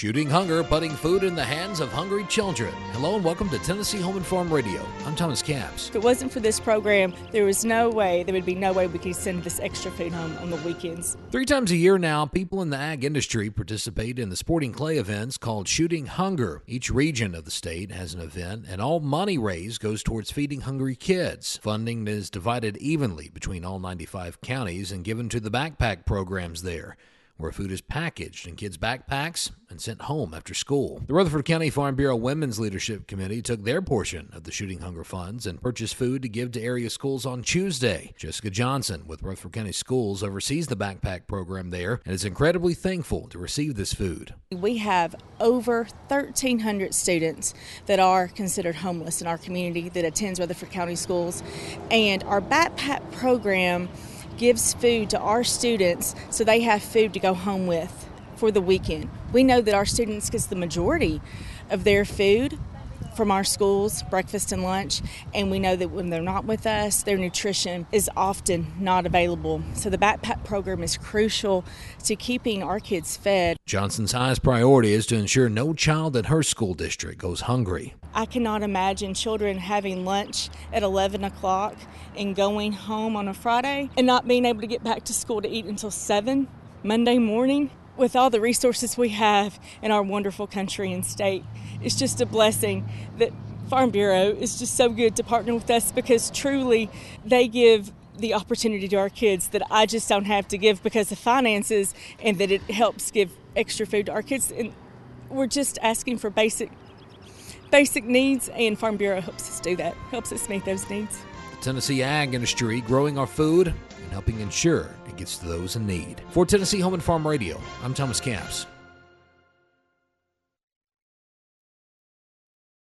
Shooting hunger, putting food in the hands of hungry children. Hello and welcome to Tennessee Home and Farm Radio. I'm Thomas Capps. If it wasn't for this program, there was no way, there would be no way we could send this extra food home on the weekends. Three times a year now, people in the ag industry participate in the sporting clay events called Shooting Hunger. Each region of the state has an event, and all money raised goes towards feeding hungry kids. Funding is divided evenly between all 95 counties and given to the backpack programs there where food is packaged in kids' backpacks and sent home after school. The Rutherford County Farm Bureau Women's Leadership Committee took their portion of the Shooting Hunger funds and purchased food to give to area schools on Tuesday. Jessica Johnson with Rutherford County Schools oversees the backpack program there and is incredibly thankful to receive this food. We have over 1,300 students that are considered homeless in our community that attends Rutherford County Schools, and our backpack program gives food to our students so they have food to go home with for the weekend. We know that our students get the majority of their food from our schools, breakfast and lunch, and we know that when they're not with us, their nutrition is often not available. So the backpack program is crucial to keeping our kids fed. Johnson's highest priority is to ensure no child in her school district goes hungry. I cannot imagine children having lunch at 11 o'clock and going home on a Friday and not being able to get back to school to eat until 7 Monday morning with all the resources we have in our wonderful country and state. It's just a blessing that Farm Bureau is just so good to partner with us because truly they give the opportunity to our kids that I just don't have to give because of finances and that it helps give extra food to our kids and we're just asking for basic basic needs and Farm Bureau helps us do that. Helps us meet those needs. Tennessee ag industry growing our food and helping ensure it gets to those in need. For Tennessee Home and Farm Radio, I'm Thomas Capps.